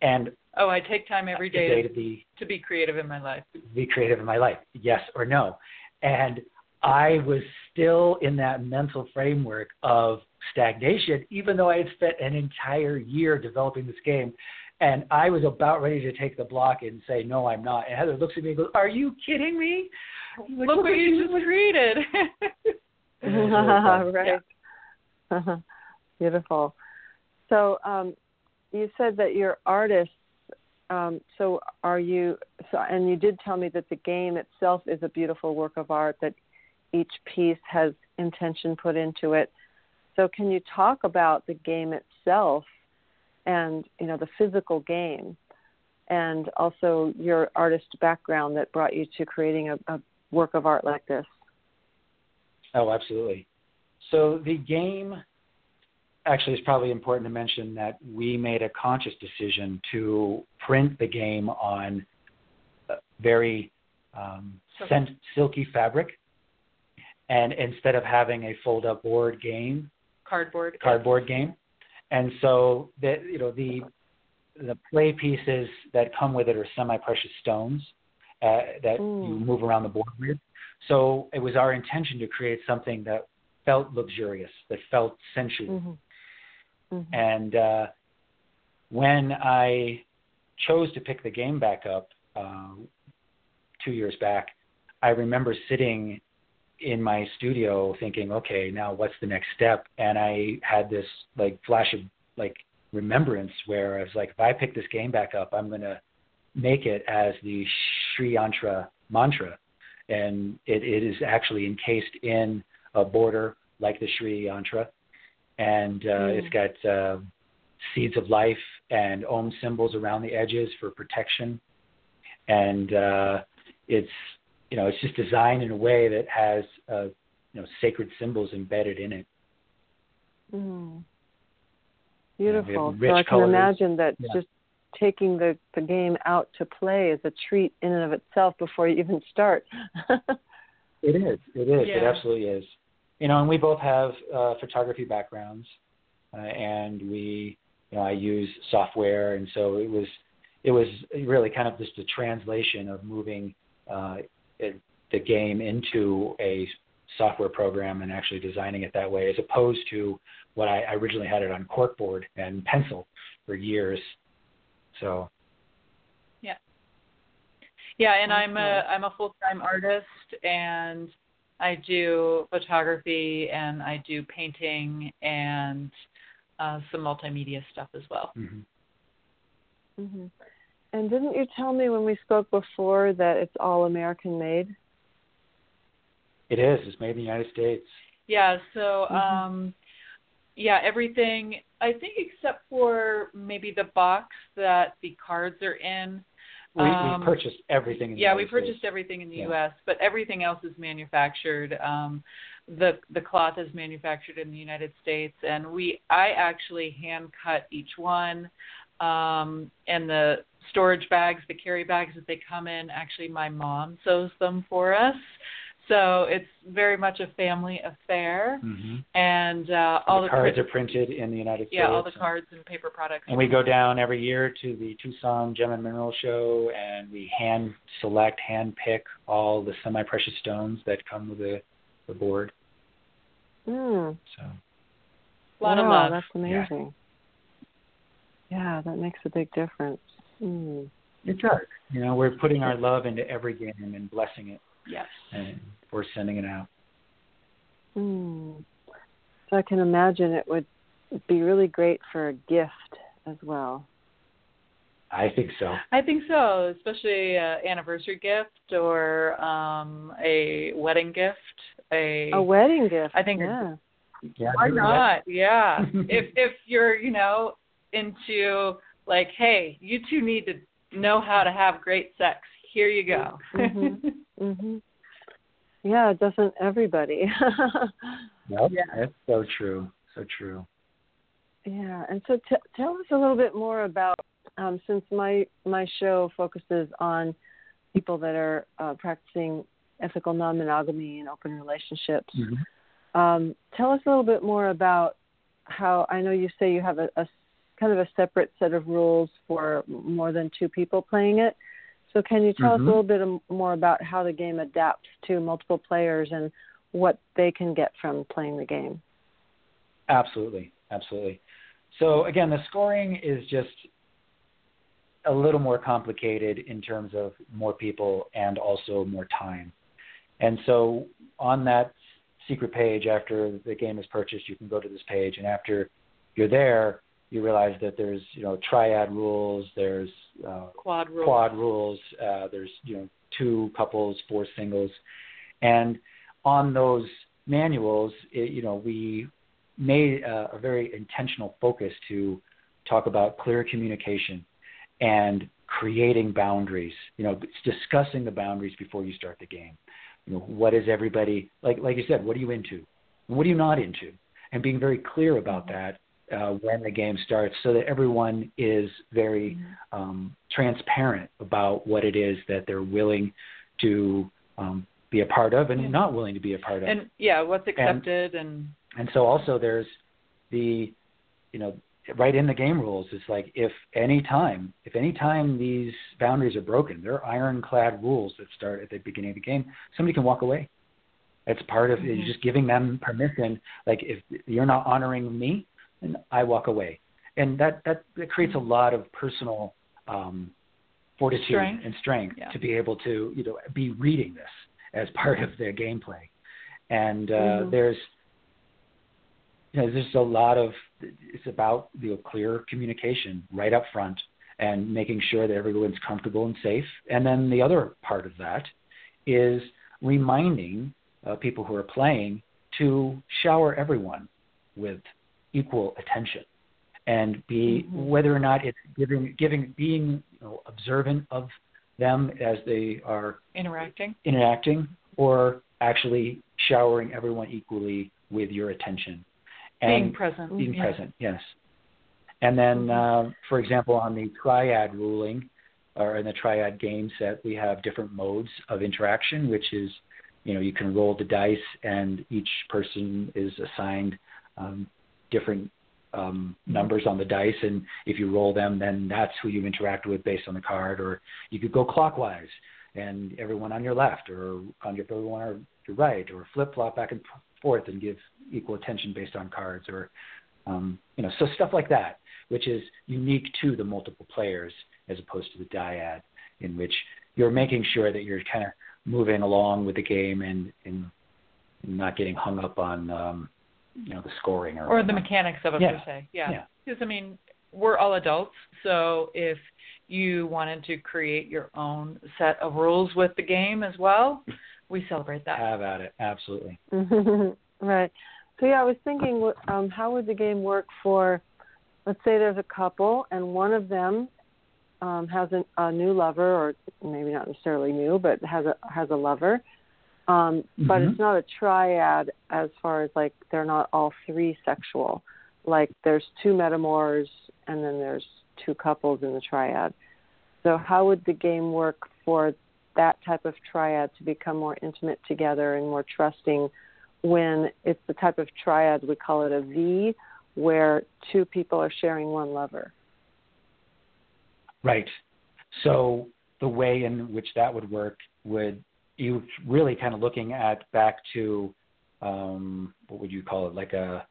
And Oh, I take time every day, day to to, be to be creative in my life. be creative in my life yes or no. And i was still in that mental framework of stagnation even though i had spent an entire year developing this game and i was about ready to take the block and say no i'm not and heather looks at me and goes are you kidding me Like, Look what you just created. [laughs] And it really [laughs] fun. right. [laughs] Beautiful. So um, you said that you're artists. Um, so are you? So and you did tell me that the game itself is a beautiful work of art. That each piece has intention put into it. So can you talk about the game itself, and you know the physical game, and also your artist background that brought you to creating a, a work of art like this? Oh, absolutely. So the game actually it's probably important to mention that we made a conscious decision to print the game on very um, Silky. scent, silky fabric, and instead of having a fold-up board game, Cardboard. cardboard game, and so that you know the the play pieces that come with it are semi-precious stones uh, that Mm. you move around the board with. So it was our intention to create something that felt luxurious, that felt sensual. Mm-hmm. Mm-hmm. And uh, when I chose to pick the game back up uh, two years back, I remember sitting in my studio thinking, okay, now what's the next step? And I had this like flash of like remembrance where I was like, if I pick this game back up, I'm going to make it as the Sri Yantra mantra. And it, it is actually encased in a border like the Sri Yantra. And uh, Mm. it's got uh, seeds of life and Om symbols around the edges for protection. And uh, it's you know it's just designed in a way that has uh, you know sacred symbols embedded in it. Mm. we have Beautiful. so I can colors. imagine that Yeah. just taking the, the game out to play is a treat in and of itself before you even start. [laughs] It is. It is. It absolutely is. You know, and we both have uh, photography backgrounds, uh, and we, you know, I use software, and so it was, it was really kind of just a translation of moving uh, it, the game into a software program and actually designing it that way, as opposed to what I, I originally had it on corkboard and pencil for years. So Yeah, Yeah, and I'm a Excellent. I'm a full time artist and I do photography and I do painting and uh, some multimedia stuff as well. mhm. hmm And didn't you tell me when we spoke before that it's all American made? it is. It's made in the United States. Yeah, so Mhm. um yeah, everything. I think except for maybe the box that the cards are in. We, Um, we purchased everything. In the yeah, we purchased States. everything in the Yeah. U.S., but everything else is manufactured. Um, the the cloth is manufactured in the United States, and we I actually hand cut each one, um, and the storage bags, the carry bags that they come in. Actually, my mom sews them for us, so it's very much a family affair. Mhm. And uh, all the, the, cards cri- are printed in the United States. yeah, all the cards and paper products. And we go down every year to the Tucson Gem and Mineral Show, and we hand select, hand pick all the semi-precious stones that come with the, the board. Mm. So a lot wow, of love. That's amazing. Yeah. that makes a big difference. Mm. it does. You know, we're putting our love into every game and blessing it, Yes. and we're sending it out. Mm. So I can imagine it would be really great for a gift as well. I think so. I think so, especially an anniversary gift or um a wedding gift. A A wedding gift. I think yeah. Yeah, why you're not? Yeah. [laughs] if if you're, you know, into like, hey, you two need to know how to have great sex. Here you go. Mhm. [laughs] mhm. Yeah, doesn't everybody? [laughs] Yep, Yeah. that's so true. So true. Yeah, and so t- tell us a little bit more about um, since my my show focuses on people that are uh, practicing ethical non-monogamy and open relationships. Mhm. Um, tell us a little bit more about how I know you say you have a, a s- kind of a separate set of rules for more than two people playing it. So can you tell us a Mhm. little bit more about how the game adapts to multiple players and what they can get from playing the game? Absolutely, absolutely. So again, the scoring is just a little more complicated in terms of more people and also more time. And so on that secret page, after the game is purchased, you can go to this page, and after you're there, you realize that there's you know triad rules, there's uh, Quad rule. quad rules. Uh, there's you know two couples, four singles, and on those manuals, it, you know we made a, a very intentional focus to talk about clear communication and creating boundaries. You know, discussing the boundaries before you start the game. You know, what is everybody like? Like you said, what are you into? What are you not into? And being very clear about that uh, when the game starts, so that everyone is very um, transparent about what it is that they're willing to um, be a part of and not willing to be a part of. And yeah, what's accepted and, And so also there's the, you know, right in the game rules, it's like if any time, if any time these boundaries are broken, there are ironclad rules that start at the beginning of the game. Somebody can walk away. It's part of Mhm. it's just giving them permission. Like if you're not honoring me, then I walk away, and that that, that creates a lot of personal um, fortitude Strength. and strength Yeah. to be able to you know be reading this as [laughs] part of their gameplay. And uh, Mhm. there's you know, there's a lot of it's about you know, clear communication right up front and making sure that everyone's comfortable and safe. And then the other part of that is reminding uh, people who are playing to shower everyone with equal attention and be Mhm. whether or not it's giving giving being you know, observant of them as they are interacting. interacting or actually showering everyone equally with your attention and being present. being yeah. present yes and then uh, for example on the triad ruling or in the triad game set we have different modes of interaction which is you know you can roll the dice and each person is assigned um, different um, numbers on the dice and if you roll them then that's who you interact with based on the card or you could go clockwise and everyone on your left or on your everyone on your right or flip flop back and forth and give equal attention based on cards or um, you know so stuff like that which is unique to the multiple players as opposed to the dyad in which you're making sure that you're kind of moving along with the game and, and not getting hung up on um, you know the scoring or or the mechanics of it Yeah. per se. Yeah. Yeah. Because I mean, we're all adults, so if you wanted to create your own set of rules with the game as well, we celebrate that. have at it absolutely [laughs] right. So yeah, I was thinking, um, how would the game work for, let's say there's a couple and one of them um, has an, a new lover, or maybe not necessarily new, but has a has a lover, um, mm-hmm. but it's not a triad as far as like they're not all three sexual. Like there's two metamors and then there's two couples in the triad. So how would the game work for that type of triad to become more intimate together and more trusting when it's the type of triad we call it a V where two people are sharing one lover? Right. So the way in which that would work would you really kind of looking at back to um, what would you call it like a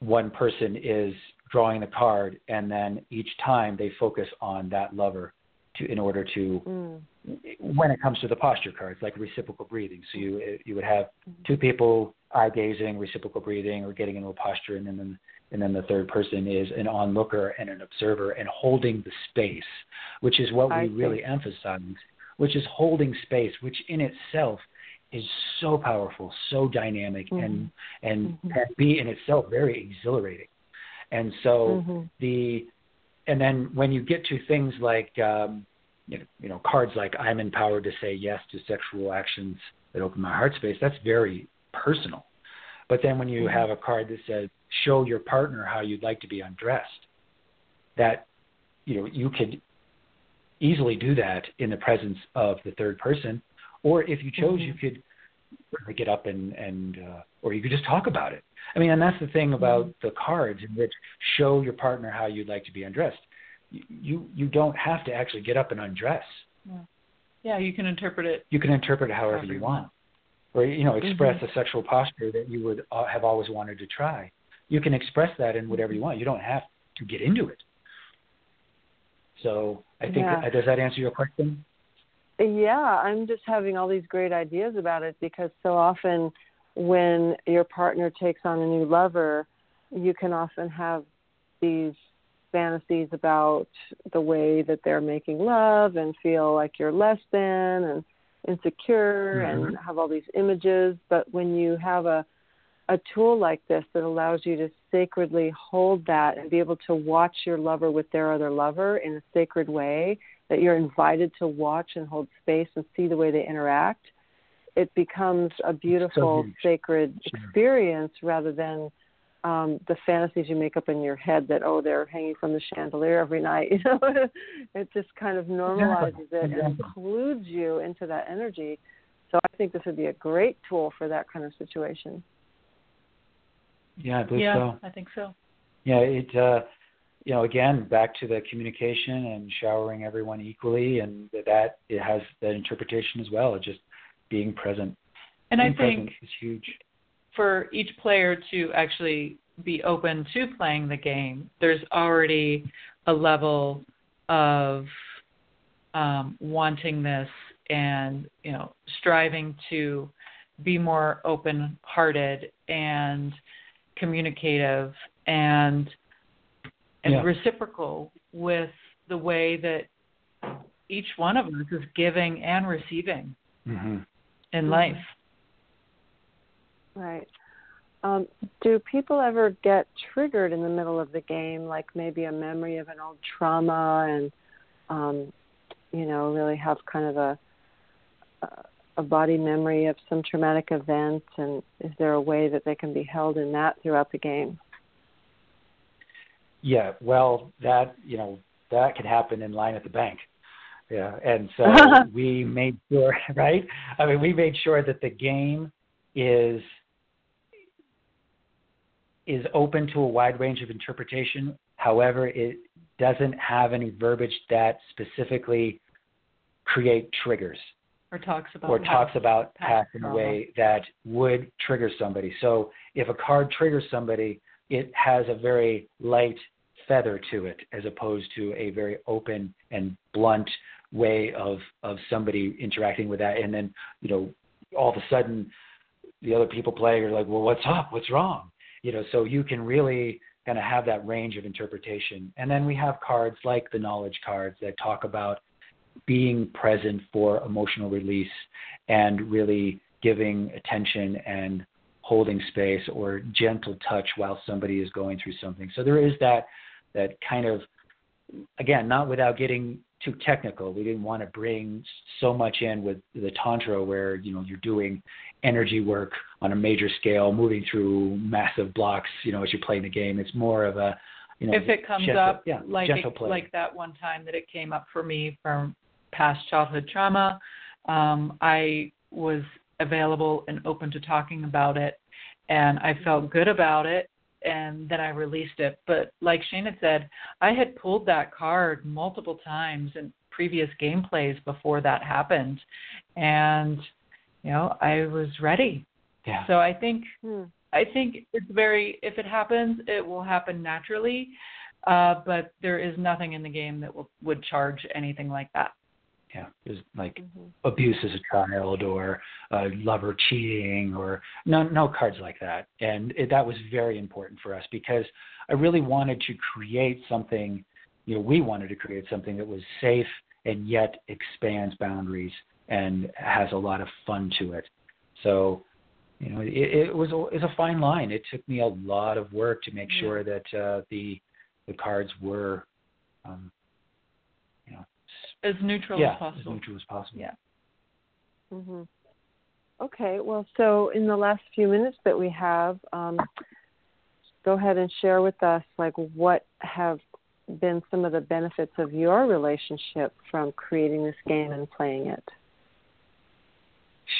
one person is drawing the card and then each time they focus on that lover to in order to mm. when it comes to the posture cards like reciprocal breathing so you you would have mm-hmm. two people eye gazing reciprocal breathing or getting into a posture and then and then the third person is an onlooker and an observer and holding the space which is what I we see. really emphasize which is holding space which in itself is so powerful so dynamic mm-hmm. and and mm-hmm. can be in itself very exhilarating and so mm-hmm. the and then when you get to things like um, you know, you know cards like I'm empowered to say yes to sexual actions that open my heart space, that's very personal. But then when you mm-hmm. have a card that says show your partner how you'd like to be undressed, that you know you could easily do that in the presence of the third person, or if you chose, mm-hmm. you could get up and and uh, or you could just talk about it. I mean, and that's the thing about mm-hmm. the cards in which show your partner how you'd like to be undressed. You you don't have to actually get up and undress. Yeah, yeah you can interpret it. You can interpret it however, you want, or you know, express mm-hmm. a sexual posture that you would uh, have always wanted to try. You can express that in whatever you want. You don't have to get into it. So I think yeah. does that answer your question? Yeah, I'm just having all these great ideas about it because so often when your partner takes on a new lover, you can often have these fantasies about the way that they're making love and feel like you're less than and insecure mm-hmm. and have all these images. But when you have a a tool like this that allows you to sacredly hold that and be able to watch your lover with their other lover in a sacred way that you're invited to watch and hold space and see the way they interact it becomes a beautiful, so sacred experience rather than um, the fantasies you make up in your head that oh they're hanging from the chandelier every night. [laughs] You know, it just kind of normalizes it and includes you into that energy. So I think this would be a great tool for that kind of situation. Yeah, I believe yeah, so. I think so. Yeah, it. Uh, you know, again, back to the communication and showering everyone equally, and that it has that interpretation as well. It just being present. And being I think is huge. For each player to actually be open to playing the game, there's already a level of um, wanting this and you know striving to be more open-hearted and communicative and and yeah. reciprocal with the way that each one of us is giving and receiving. Mm-hmm in life. Right. Um, do people ever get triggered in the middle of the game, like maybe a memory of an old trauma, and um, you know, really have kind of a a body memory of some traumatic event? And is there a way that they can be held in that throughout the game? Yeah, well, that you know that can happen in line at the bank. Yeah, and so [laughs] we made sure, [laughs] right? I mean, we made sure that the game is is open to a wide range of interpretation. However, it doesn't have any verbiage that specifically create triggers or talks about or talks about past in a way that would trigger somebody. So if a card triggers somebody, it has a very light feather to it as opposed to a very open and blunt way of of somebody interacting with that. And then you know all of a sudden the other people playing are like well what's up? What's wrong? You know so you can really kind of have that range of interpretation. And then we have cards like the knowledge cards that talk about being present for emotional release and really giving attention and holding space or gentle touch while somebody is going through something. So there is that that kind of again, not without getting too technical. We didn't want to bring so much in with the tantra where you know you're doing energy work on a major scale, moving through massive blocks. You know, as you're playing the game, it's more of a you know, if it comes gentle, up yeah, like it, like that one time that it came up for me from past childhood trauma, um, I was available and open to talking about it, and I felt good about it, and then I released it. But like Shane had said, I had pulled that card multiple times in previous gameplays before that happened, and you know I was ready. yeah. So I think Hmm. I think it's very if it happens, it will happen naturally. Uh, but there is nothing in the game that will, would charge anything like that. Yeah, there's like Mhm. abuse as a child or uh, lover cheating or no no cards like that. And it, that was very important for us because i really wanted to create something you know we wanted to create something that was safe and yet expands boundaries and has a lot of fun to it. So you know it, it was a, it was a fine line. It took me a lot of work to make sure that uh, the the cards were um, you know s- As neutral yeah as possible. as neutral as possible Yeah. hmm Okay, well, so in the last few minutes that we have, um, go ahead and share with us, like, what have been some of the benefits of your relationship from creating this game and playing it?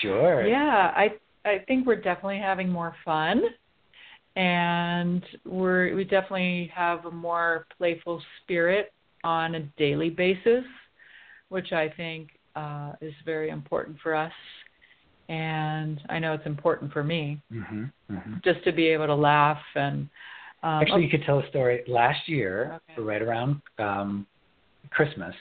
Sure. Yeah, I I think we're definitely having more fun, and we're we definitely have a more playful spirit on a daily basis, which I think uh, is very important for us. And I know it's important for me hmm hmm just to be able to laugh and. Um, Actually, you could tell a story. Last year, Okay. right around um, Christmas,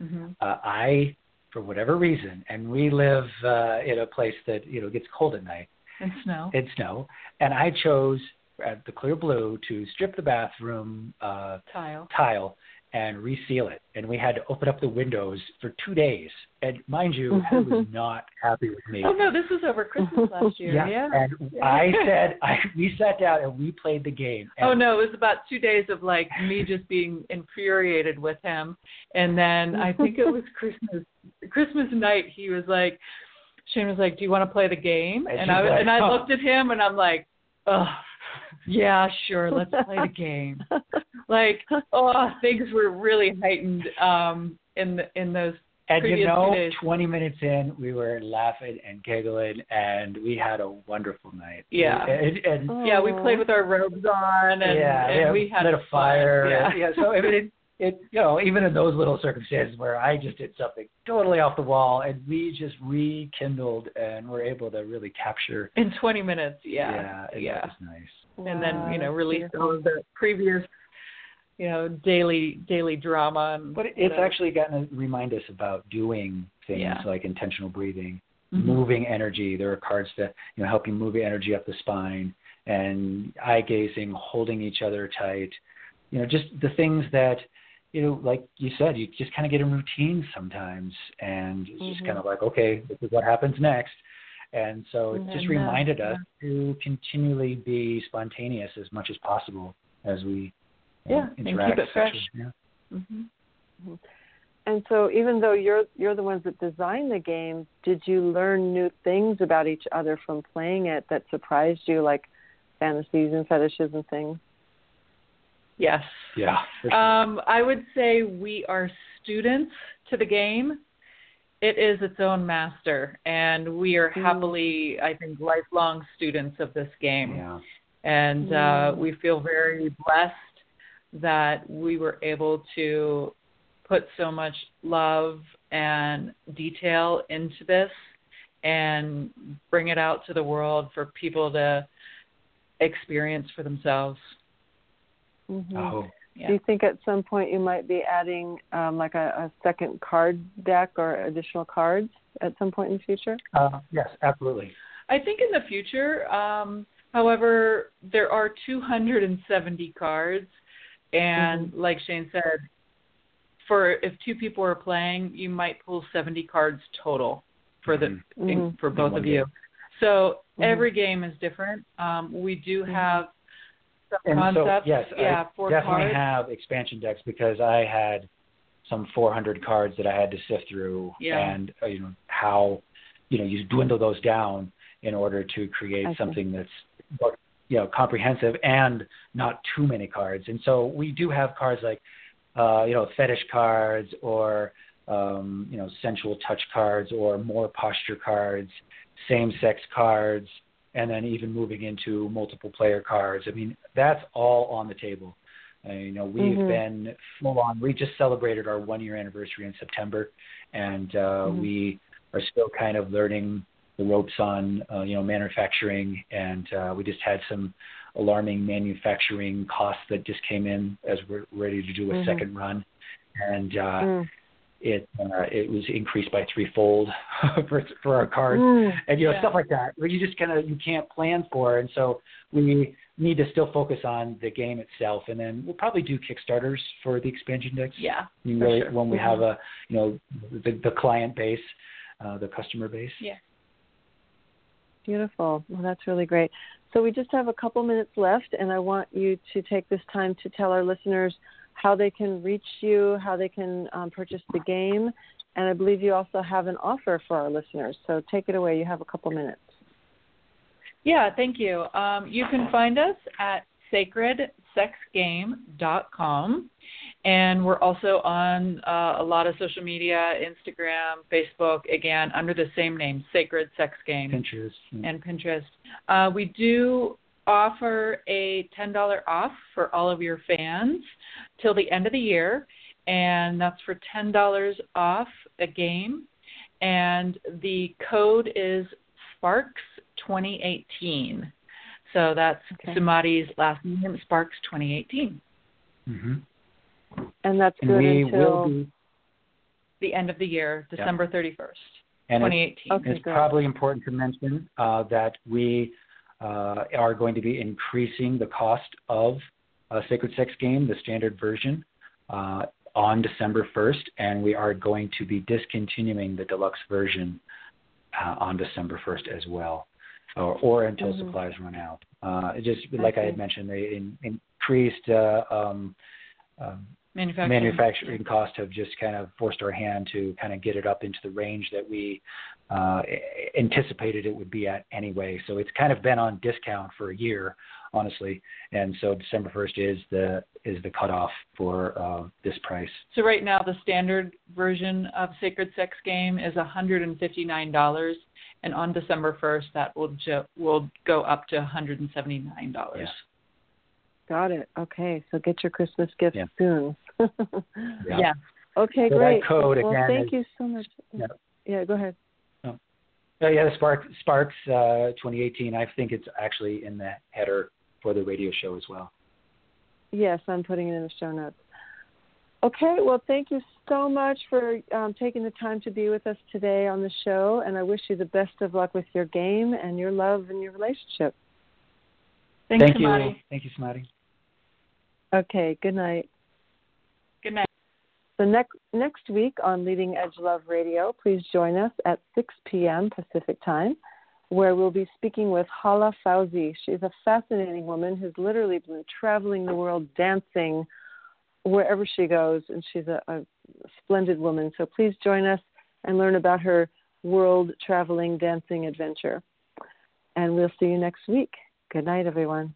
mhm. uh, I, for whatever reason, and we live uh, in a place that you know gets cold at night and snow. and snow, and I chose at the Clear Blue to strip the bathroom uh, tile. tile and reseal it, and we had to open up the windows for two days. And mind you, [laughs] I was not happy with me. Oh no, this was over Christmas last [laughs] year. Yeah, yeah. and I [laughs] said, I we sat down and we played the game. Oh, and Oh no, it was about two days of like me just being infuriated with him, and then I think it was Christmas Christmas night. He was like, Shane was like, "Do you want to play the game?" And And she's I like, and I "Huh." looked at him and I'm like, "Oh, yeah, sure, let's play the game." Like, oh, things were really heightened um in the in those And you know, days. 20 minutes in, we were laughing and giggling, and we had a wonderful night. Yeah. And, and yeah we played with our robes on and, yeah, and yeah, we had lit a fire. Yeah. yeah. So I mean, it, it, you know, even in those little circumstances where I just did something totally off the wall, and we just rekindled and were able to really capture. in 20 minutes. Yeah, Yeah, and yeah. was nice. And then you know Wow, release all of the previous you know daily daily drama and But it's whatever. actually gotten to remind us about doing things Yeah. like intentional breathing, Mhm. moving energy. There are cards that you know help you move energy up the spine, and eye gazing, holding each other tight. You know, just the things that you know, like you said, you just kind of get in routine sometimes, and it's just Mhm. kind of like, okay, this is what happens next. And so it just And, reminded us to continually be spontaneous as much as possible as we you know, Yeah, and keep interact. it fresh. sexually. Yeah. hmm And so, even though you're you're the ones that designed the game, did you learn new things about each other from playing it that surprised you, like fantasies and fetishes and things? yes Yeah. sure. um i would say we are students to the game it is its own master and we are Mm. happily i think lifelong students of this game yeah. and uh, Mm. we feel very blessed that we were able to put so much love and detail into this and bring it out to the world for people to experience for themselves. Mm-hmm. Oh, Yeah. Do you think at some point you might be adding um, like a, a second card deck or additional cards at some point in the future? uh, yes, absolutely. I think in the future, um, however, there are 270 cards, and like Shane said, for if two people are playing, you might pull 70 cards total for the Mhm. in, for both one of you. So Mm-hmm. every game is different. Um, we do Mm-hmm. have some And concepts. so, yes, yeah, I definitely cards. have expansion decks because I had some 400 cards that I had to sift through, Yeah. and uh, you know how you know you dwindle those down in order to create see. something that's you know comprehensive and not too many cards. And so we do have cards like uh, you know fetish cards or um, you know sensual touch cards or more posture cards, same sex cards, and then even moving into multiple player cards. I mean, that's all on the table. Uh, you know, we've Mhm. been full on. We just celebrated our one year anniversary in September, and uh, Mhm. we are still kind of learning the ropes on uh, you know manufacturing, and uh, we just had some alarming manufacturing costs that just came in as we're ready to do a Mhm. second run, and uh, Mm. It uh, it was increased by threefold [laughs] for for our cards Mm. and you know Yeah. stuff like that where you just kind of you can't plan for and so we need to still focus on the game itself and then we'll probably do kickstarters for the expansion decks Yeah. I mean, really sure. when we Mhm. have a you know the the client base uh the customer base Yeah. Beautiful. Well, that's really great. So we just have a couple minutes left, and I want you to take this time to tell our listeners how they can reach you, how they can um, purchase the game, and I believe you also have an offer for our listeners. So take it away. You have a couple minutes. Yeah, thank you. Um, you can find us at sacredsexgame.com. And we're also on uh, a lot of social media Instagram, Facebook, again, under the same name, Sacred Sex Game. Pinterest yeah. and Pinterest. Uh, we do offer a $10 off for all of your fans till the end of the year, and that's for $10 off a game. And the code is Sparks 2018. So that's Okay. Sumati's last name, Sparks 2018. hmm And that's and good we until. will be The end of the year, Yeah. December 31st, and it's 2018. Okay. it's probably important to mention uh, that we uh, are going to be increasing the cost of a Sacred Sex game, the standard version, uh, on December 1st, and we are going to be discontinuing the deluxe version uh, on December 1st as well, or, or until Mhm. supplies run out. Uh, just like I had mentioned, they in, increased uh, um, um, Manufacturing. manufacturing costs have just kind of forced our hand to kind of get it up into the range that we uh, anticipated it would be at anyway. So it's kind of been on discount for a year, honestly, and so December 1st is the is the cutoff for uh, this price. So right now, the standard version of Sacred Sex Game is $159, and on December 1st, that will jo- will go up to $179. Yeah. Got it. Okay. So get your Christmas gifts Yeah. soon. Yeah. Yeah. [laughs] Okay, So that great. code well, again thank is- you so much. Yeah. yeah, go ahead. Oh, yeah, the Spark, Sparks uh, 2018. I think it's actually in the header for the radio show as well. Yes, I'm putting it in the show notes. Okay, well, thank you so much for um, taking the time to be with us today on the show, and I wish you the best of luck with your game and your love and your relationship. Thanks, Thank you. Thank you, Sumati. Okay, good night. Good night. So next next week on Leading Edge Love Radio, please join us at 6 p.m. Pacific Time, where we'll be speaking with Hala Fauzi. She's a fascinating woman who's literally been traveling the world dancing wherever she goes, and she's a, a splendid woman. So please join us and learn about her world traveling dancing adventure. And we'll see you next week. Good night, everyone.